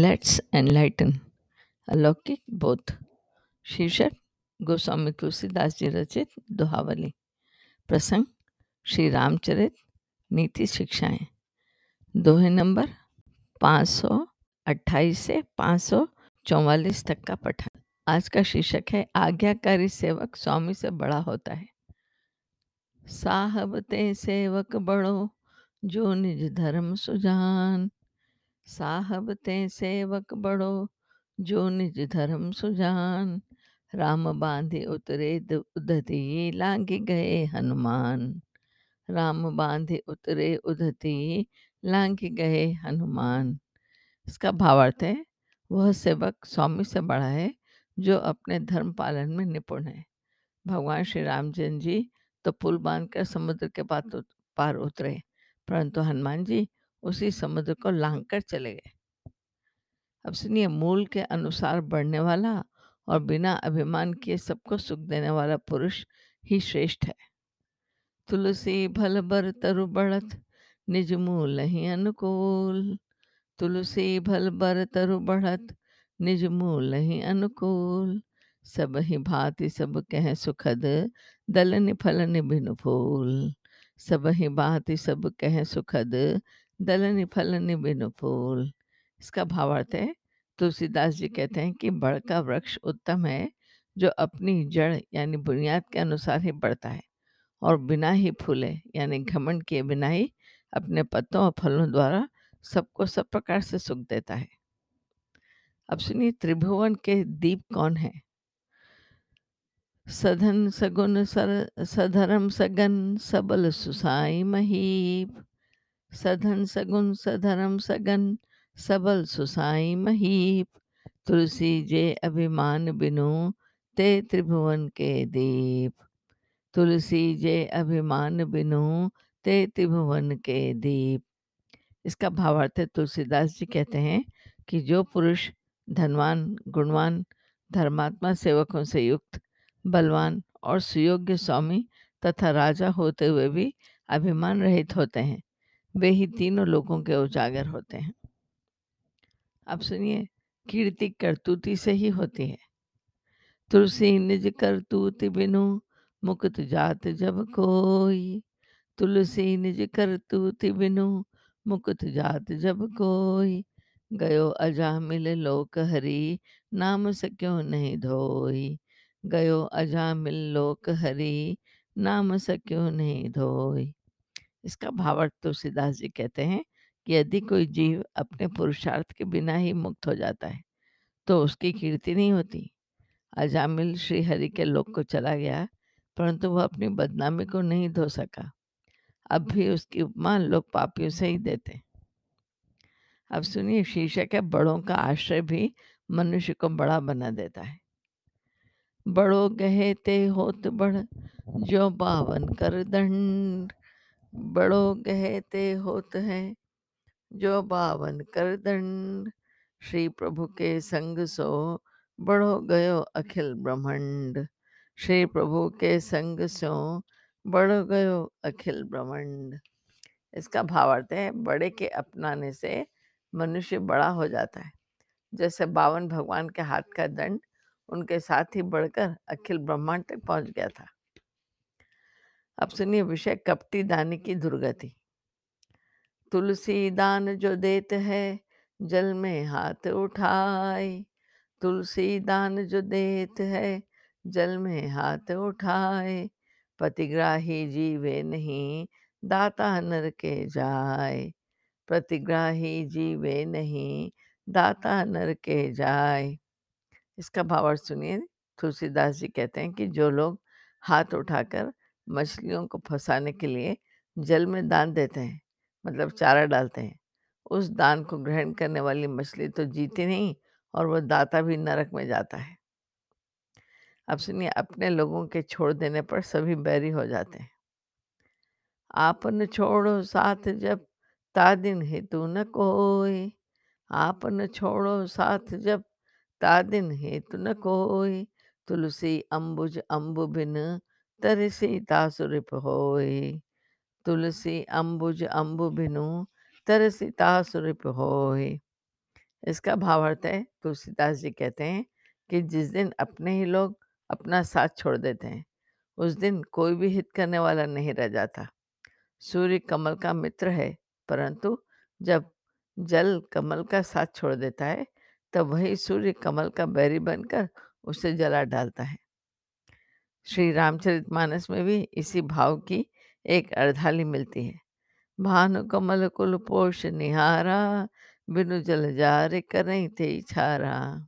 Let's enlighten अलौकिक बोध। शीर्षक, गोस्वामी तुलसीदास जी रचित दोहावली। प्रसंग, श्री रामचरित, नीति शिक्षाएँ। दोहे नंबर 528 से 544 तक का पठन। आज का शीर्षक है, आज्ञाकारी सेवक स्वामी से बड़ा होता है। साहब ते सेवक बड़ो, जो निज धर्म सुजान। साहब ते सेवक बड़ो, जो निज धर्म सुजान। राम बांधे उतरे उदती लांघ गए हनुमान। राम बांधे उतरे उदती लांघ गए हनुमान। इसका भावार्थ है, वह सेवक स्वामी से बड़ा है, जो अपने धर्म पालन में निपुण है। भगवान श्री रामचंद्र जी तो पुल बांधकर समुद्र के पार उतरे, परंतु हनुमान जी उसी समुद्र को लांघ कर चले गए। अब सुनिए, मूल के अनुसार बढ़ने वाला और बिना अभिमान किए सबको सुख देने वाला पुरुष ही श्रेष्ठ है। तुलसी भल बर तरु बढ़त, निज मूल ही अनुकूल। तुलसी भल बर तरु बढ़त, निज मूल ही अनुकूल। सब ही भांति सब कह सुखद दलन फलन बिनु फूल। सब ही भांति सब कह सुखद दलन फलन बिनु फूल, इसका भावार्थ है, तुलसीदास जी कहते हैं कि बड़ का वृक्ष उत्तम है, जो अपनी जड़ यानी बुनियाद के अनुसार ही बढ़ता है और बिना ही फूले, यानी घमंड किए बिना ही अपने पत्तों और फलों द्वारा सबको सब प्रकार से सुख देता है। अब सुनिए, त्रिभुवन के दीप कौन है? सधन सगुन सर, सधर्म सगन सबल सुसाई महीप सधन सगुन सधर्म सगन, सबल सुसाई महीप। तुलसी जे अभिमान बिनु, ते त्रिभुवन के दीप। तुलसी जे अभिमान बिनु, ते त्रिभुवन के दीप। इसका भावार्थ है, तुलसीदास जी कहते हैं कि जो पुरुष धनवान, गुणवान, धर्मात्मा सेवकों से युक्त, बलवान और सुयोग्य स्वामी तथा राजा होते हुए भी अभिमान रहित होते हैं वे ही तीनों लोगों के उजागर होते हैं। अब सुनिए, कीर्ति करतूती से ही होती है। तुलसी निज करतूत बिनु, मुकुत जात जब कोई। तुलसी निज करतूत बिनु, मुकुत जात जब कोई। गयो अजामिल लोक हरि, नाम सक्यो नहीं धोई। गयो अजामिल लोक हरि, नाम सक्यो नहीं धोई। इसका भावार्थ तुलसीदास जी कहते हैं कि यदि कोई जीव अपने पुरुषार्थ के बिना ही मुक्त हो जाता है तो उसकी कीर्ति नहीं होती। अजामिल श्री हरि के लोक को चला गया परंतु वह अपनी बदनामी को नहीं धो सका। अब भी उसकी उपमा लोग पापियों से ही देते अब सुनिए शीर्षक है बड़ों का आश्रय भी मनुष्य को बड़ा बना देता है। बड़ो गहे ते होत बढ़ जो बावन कर दंड बड़ो गहे ते होत है। जो बावन कर दंड, श्री प्रभु के संग सो बढ़ो गयो अखिल ब्रह्मांड। श्री प्रभु के संग सो बढ़ गयो अखिल ब्रह्मांड। इसका भावार्थ है, बड़े के अपनाने से मनुष्य बड़ा हो जाता है। जैसे बावन भगवान के हाथ का दंड, उनके साथ ही बढ़कर अखिल ब्रह्मांड तक पहुँच गया था। अब सुनिए, विषय कपटी दानी की दुर्गति। तुलसी दान जो देत है, जल में हाथ उठाए। तुलसी दान जो देत है, जल में हाथ उठाए। प्रतिग्राही जीवे नहीं, दाता नर के जाए। प्रतिग्राही जीवे नहीं, दाता नर के जाए। इसका भावार्थ सुनिए, तुलसीदास जी कहते हैं कि जो लोग हाथ उठाकर मछलियों को फंसाने के लिए जल में दान देते हैं मतलब चारा डालते हैं। उस दान को ग्रहण करने वाली मछली तो जीती नहीं और वो दाता भी नरक में जाता है। अब सुनिए, अपने लोगों के छोड़ देने पर सभी बैरी हो जाते हैं। आपन छोड़ो साथ जब तादिन हेतु न कोई। आपन छोड़ो साथ जब तादिन हेतु न कोई। तुलसी अम्बुज अम्बु बिन तरसी तासुरिप होए तुलसी अंबुज अम्बु बिनु तरसी तासुरिप होए इसका भावार्थ है, तुलसीदास जी कहते हैं कि जिस दिन अपने ही लोग अपना साथ छोड़ देते हैं, उस दिन कोई भी हित करने वाला नहीं रह जाता। सूर्य कमल का मित्र है, परंतु जब जल कमल का साथ छोड़ देता है, तब वही सूर्य कमल का बैरी बनकर उसे जला डालता है। श्री रामचरितमानस में भी इसी भाव की एक अर्धाली मिलती है। भानु कमल कुल पोष निहारा, बिनु जल जार करें ते छारा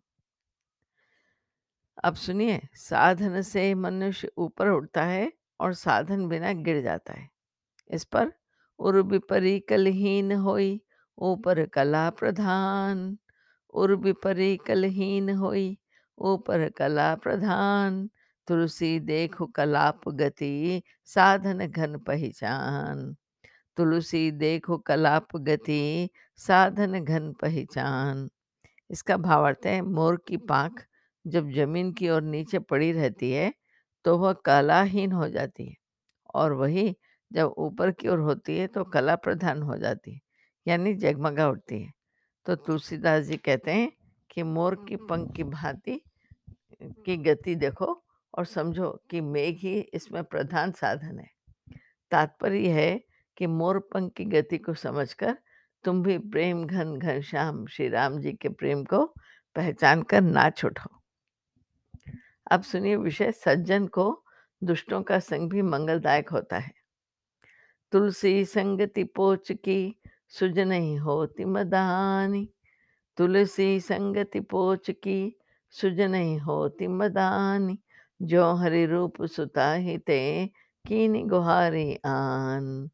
अब सुनिए, साधन से मनुष्य ऊपर उठता है और साधन बिना गिर जाता है। इस पर उर्बि परी कलहीन होई, ऊपर कला प्रधान। उर्बि परी कलहीन होई, ऊपर कला प्रधान। तुलसी देखो कलाप गति, साधन घन पहचान। तुलसी देखो कलाप गति, साधन घन पहचान। इसका भावार्थ है, मोर की पांख जब ज़मीन की ओर नीचे पड़ी रहती है तो वह कलाहीन हो जाती है और वही जब ऊपर की ओर होती है तो कला प्रधान हो जाती है, यानी जगमगा उठती है। तो तुलसीदास जी कहते हैं कि मोर की पंख की भांति की गति देखो और समझो कि मेघ ही इसमें प्रधान साधन है। तात्पर्य है कि मोर पंख की गति को समझकर तुम भी प्रेम, घन घनश्याम श्री राम जी के प्रेम को पहचान कर नाच उठो। अब सुनिए विषय, सज्जन को दुष्टों का संग भी मंगलदायक होता है। तुलसी संगति पोच की सुज नहीं होती मदानी। तुलसी संगति पोच की सुज नहीं होती मदानी। जो हरि रूप सुता ही ते कीनी गुहारी आन।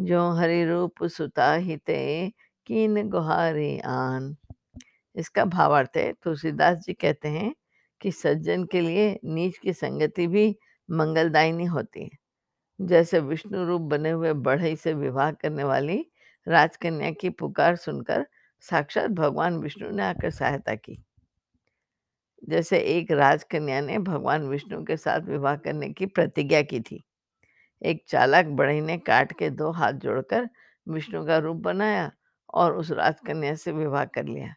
जो हरि रूप सुता ही ते कीन गुहारी आन। इसका भावार्थ है, तुलसीदास जी कहते हैं कि सज्जन के लिए नीच की संगति भी मंगलदायिनी होती है। जैसे विष्णु रूप बने हुए बढ़ई से विवाह करने वाली राजकन्या की पुकार सुनकर साक्षात भगवान विष्णु ने आकर सहायता की। जैसे एक राजकन्या ने भगवान विष्णु के साथ विवाह करने की प्रतिज्ञा की थी। एक चालाक बढ़ई ने काट के दो हाथ जोड़कर विष्णु का रूप बनाया और उस राजकन्या से विवाह कर लिया।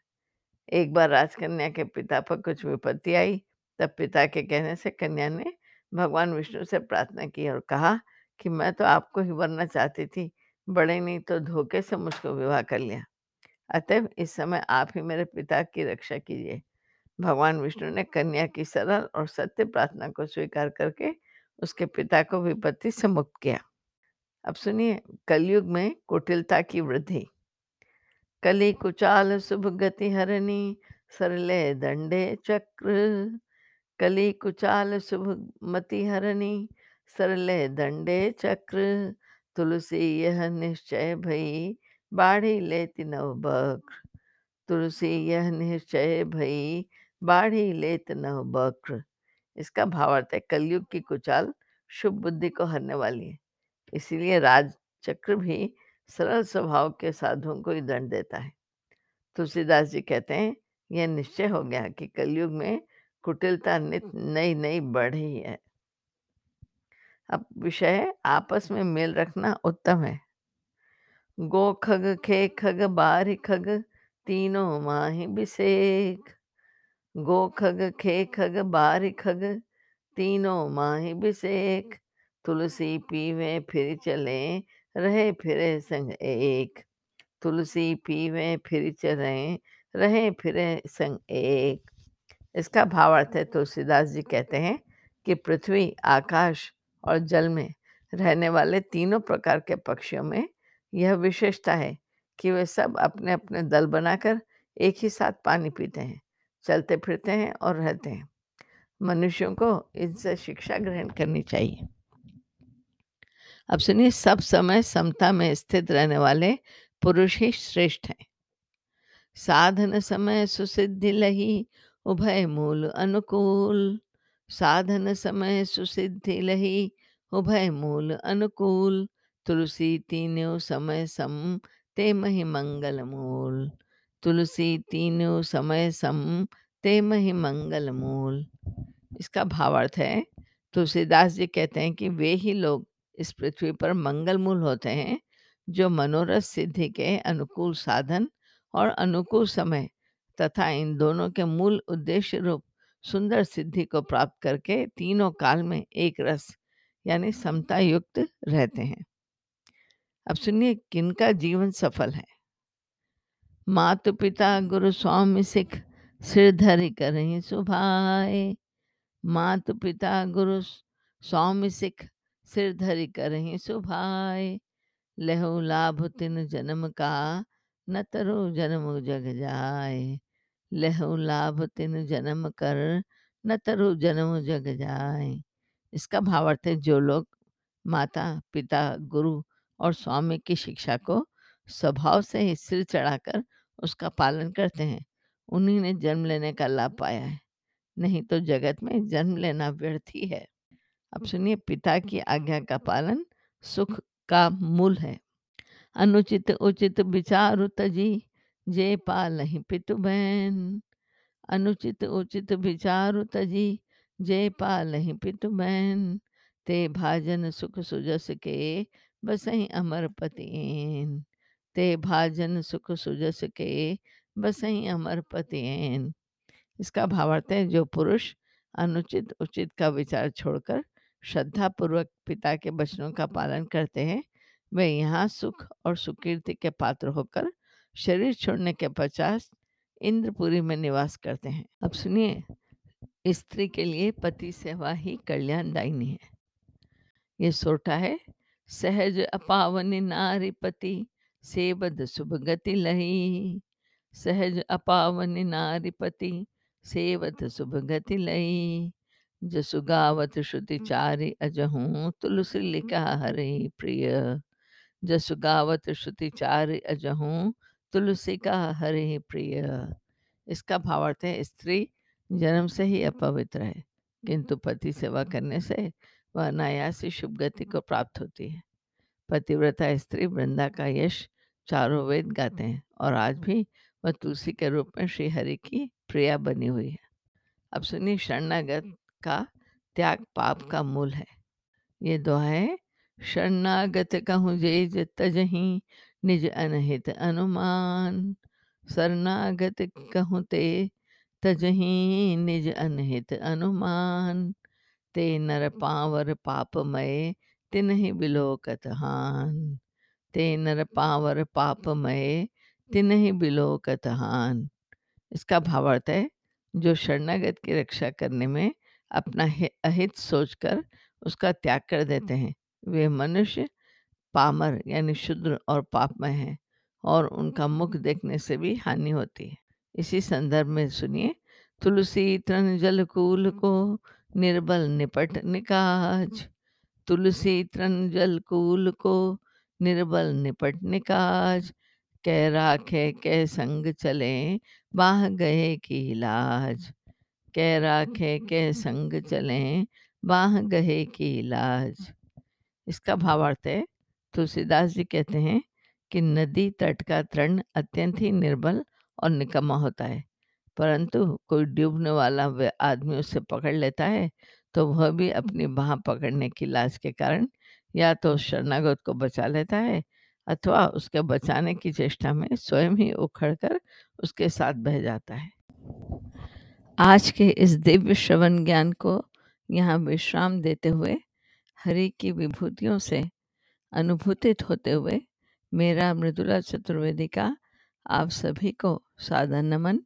एक बार राजकन्या के पिता पर कुछ विपत्ति आई, तब पिता के कहने से कन्या ने भगवान विष्णु से प्रार्थना की और कहा कि मैं तो आपको ही वरना चाहती थी, बड़े नहीं तो धोखे से मुझको विवाह कर लिया। अतएव इस समय आप ही मेरे पिता की रक्षा कीजिए। भगवान विष्णु ने कन्या की सरल और सत्य प्रार्थना को स्वीकार करके उसके पिता को विपत्ति से मुक्त किया। अब सुनिए, कलयुग में कुटिलता की वृद्धि। कली कुचाल शुभ गति हरणी, सरले दंडे चक्र। कली कुचाल शुभ मति हरणी, सरले दंडे चक्र। तुलसी यह निश्चय भई बाढ़ी लेती नव बक्र तुलसी यह निश्चय भई बाढ़ी लेत नव बक्र इसका भावार्थ है, कलयुग की कुचाल शुभ बुद्धि को हरने वाली है। इसीलिए राज चक्र भी सरल स्वभाव के साधुओं को ही दंड देता है। तुलसीदास जी कहते हैं, यह निश्चय हो गया कि कलयुग में कुटिलता नित नई नई बढ़ रही है। अब विषय, आपस में मेल रखना उत्तम है। गो खग, खे खग, बारी खग, तीनों माही बिसेक गो खग, खे खग, बारी खग, तीनों माही बिसेक। तुलसी पीवे, फिर चले, रहे फिरे संग एक। तुलसी पीवे, फिर चले, रहे फिरे संग एक। इसका भावार्थ है, तुलसीदास जी कहते हैं कि पृथ्वी, आकाश और जल में रहने वाले तीनों प्रकार के पक्षियों में यह विशेषता है कि वे सब अपने अपने दल बनाकर एक ही साथ पानी पीते हैं। चलते फिरते हैं और रहते हैं। मनुष्यों को इनसे शिक्षा ग्रहण करनी चाहिए। अब सुनिए, सब समय समता में स्थित रहने वाले पुरुष ही श्रेष्ठ हैं। साधन समय सुसिद्धि लही, उभय मूल अनुकूल। साधन समय सुसिद्धि लही, उभय मूल अनुकूल। तुलसी, तीनों समय सम, ते मही मंगल मूल। तुलसी, तीनों समय सम ते मही मंगल मूल। इसका भावार्थ है, तुलसीदास जी कहते हैं कि वे ही लोग इस पृथ्वी पर मंगल मूल होते हैं, जो मनोरथ सिद्धि के अनुकूल साधन और अनुकूल समय तथा इन दोनों के मूल उद्देश्य रूप सुंदर सिद्धि को प्राप्त करके तीनों काल में एक रस, यानी समता युक्त रहते हैं। अब सुनिए, किनका जीवन सफल है? मातु पिता गुरु स्वामी सिख सिर धरि करें सुभाए। मातु पिता गुरु स्वामी सिख सिर धरि करें सुभाए। लहु लाभ तिन जन्म का, न तरो जन्म जग जाए। लहु लाभ तिन जन्म कर, न तरो जन्म जग जाए। इसका भावार्थ है, जो लोग माता पिता गुरु और स्वामी की शिक्षा को स्वभाव से ही सिर चढ़ाकर उसका पालन करते हैं। उन्हीं ने जन्म लेने का लाभ पाया है। नहीं तो जगत में जन्म लेना व्यर्थ ही। है। अब सुनिए पिता की आज्ञा का पालन सुख का मूल है। अनुचित उचित विचारु तजी जे पालहि पितु बहन। अनुचित उचित विचारु तजी जे पालहि पितु बहन। ते भाजन सुख सुजस के बसई अमर पतिएन ते भाजन सुख सुजस के बसई अमर पति इसका भावार्थ है, जो पुरुष अनुचित, उचित का विचार छोड़कर श्रद्धा पूर्वक पिता के वचनों का पालन करते हैं, वे यहाँ सुख और सुकीर्ति के पात्र होकर शरीर छोड़ने के पश्चात इंद्रपुरी में निवास करते हैं। अब सुनिए, स्त्री के लिए पति सेवा ही कल्याणदायिनी है। ये सोटा है, सहज अपावनी नारी पति सेवद शुभ गति लही सहज अपावनी नारी पति सेवत शुभ गति लई जसु गावत श्रुति चारि अजहूँ तुलसी लिखा हरे प्रिय। जसु गावत श्रुति चारि अजहूँ तुलसी का हरे प्रिय। इसका भावार्थ है स्त्री जन्म से ही अपवित्र है किंतु पति सेवा करने से वह अनायासी शुभ गति को प्राप्त होती है। पतिव्रता स्त्री वृंदा का यश चारों वेद गाते हैं और आज भी वह तुलसी के रूप में श्री हरि की प्रिया बनी हुई है। अब सुनिए शरणागत का त्याग पाप का मूल है। ये दोहा है शरणागत कहूँ जे तजही निज अनहित अनुमान। शरणागत कहूँ ते तजही निज अनहित अनुमान। ते नर पावर पापमय, तिन्हि बिलोकत हान। ते नर पावर पापमय, तिन्हि बिलोकत हान इसका भावार्थ है, जो शरणागत की रक्षा करने में अपना हि- अहित सोचकर उसका त्याग कर देते हैं। वे मनुष्य, पामर यानी शुद्र और पापमय हैं और उनका मुख देखने से भी हानि होती है। इसी संदर्भ में सुनिए, तुलसी तृण जल कूल को निर्बल निपट निकाज तुलसी तृण जल कूल को निर्बल निपट निकाज कह राखे, कह संग चले, बाह गए की लाज। कह राखे के संग चलें, बाह गहे की लाज। इसका भावार्थ है, तुलसीदास जी कहते हैं कि नदी तट का तरण अत्यंत ही निर्बल और निकम्मा होता है। परंतु कोई डूबने वाला आदमी उसे पकड़ लेता है तो वह भी अपनी बाह पकड़ने की लाज के कारण या तो शरणागत को बचा लेता है अथवा उसके बचाने की चेष्टा में स्वयं ही उखड़कर उसके साथ बह जाता है। आज के इस दिव्य श्रवण ज्ञान को यहाँ विश्राम देते हुए, हरि की विभूतियों से अनुभूतित होते हुए मेरा मृदुला चतुर्वेदी का आप सभी को सादर नमन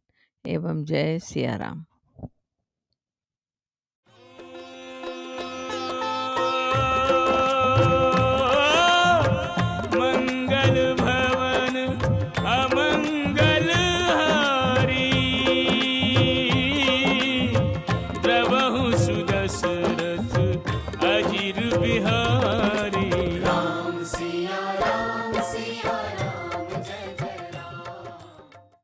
एवं जय सिया राम।